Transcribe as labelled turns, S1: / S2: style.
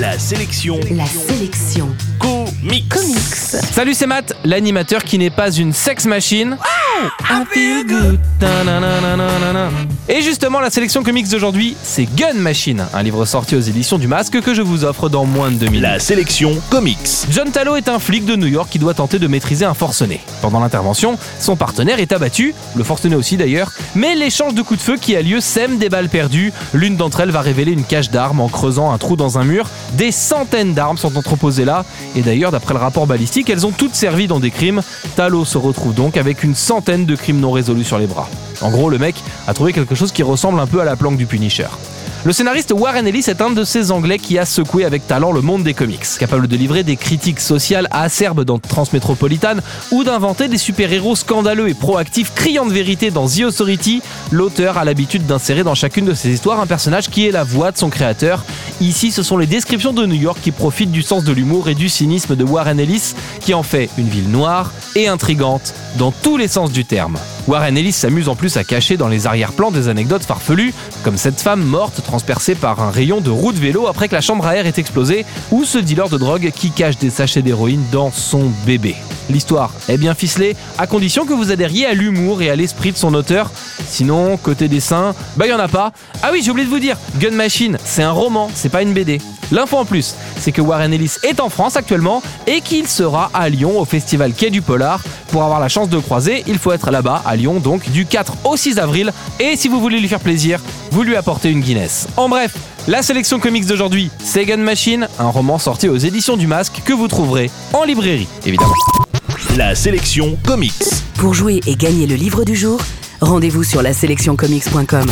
S1: La sélection
S2: La sélection
S1: comics.
S2: comics.
S3: Salut, c'est Matt, l'animateur qui n'est pas une sex machine. I feel good. Et justement, la sélection comics d'aujourd'hui, c'est Gun Machine, un livre sorti aux éditions du Masque que je vous offre dans moins de deux minutes.
S1: La sélection comics.
S3: John Tallow est un flic de New York qui doit tenter de maîtriser un forcené. Pendant l'intervention, son partenaire est abattu, le forcené aussi d'ailleurs, mais l'échange de coups de feu qui a lieu sème des balles perdues. L'une d'entre elles va révéler une cache d'armes en creusant un trou dans un mur. Des centaines d'armes sont entreposées là, et d'ailleurs, d'après le rapport balistique, elles ont toutes servi dans des crimes. Tallow se retrouve donc avec une centaine de crimes non résolus sur les bras. En gros, le mec a trouvé quelque chose qui ressemble un peu à la planque du Punisher. Le scénariste Warren Ellis est un de ces Anglais qui a secoué avec talent le monde des comics, capable de livrer des critiques sociales acerbes dans Transmétropolitane ou d'inventer des super-héros scandaleux et proactifs criant de vérité dans The Authority. L'auteur a l'habitude d'insérer dans chacune de ses histoires un personnage qui est la voix de son créateur. Ici, ce sont les descriptions de New York qui profitent du sens de l'humour et du cynisme de Warren Ellis, qui en fait une ville noire et intrigante dans tous les sens du terme. Warren Ellis s'amuse en plus à cacher dans les arrière-plans des anecdotes farfelues, comme cette femme morte transpercée par un rayon de roue de vélo après que la chambre à air ait explosé, ou ce dealer de drogue qui cache des sachets d'héroïne dans son bébé. L'histoire est bien ficelée, à condition que vous adhériez à l'humour et à l'esprit de son auteur. Sinon, côté dessin, bah y en a pas. Ah oui, j'ai oublié de vous dire, Gun Machine, c'est un roman, c'est pas une BD. L'info en plus, c'est que Warren Ellis est en France actuellement et qu'il sera à Lyon au festival Quai du Polar. Pour avoir la chance de croiser, il faut être là-bas à Lyon donc du 4 au 6 avril. Et si vous voulez lui faire plaisir, vous lui apportez une Guinness. En bref, la sélection comics d'aujourd'hui, c'est Gun Machine, un roman sorti aux éditions du Masque que vous trouverez en librairie, évidemment.
S1: La sélection comics.
S2: Pour jouer et gagner le livre du jour, rendez-vous sur la sélectioncomics.com.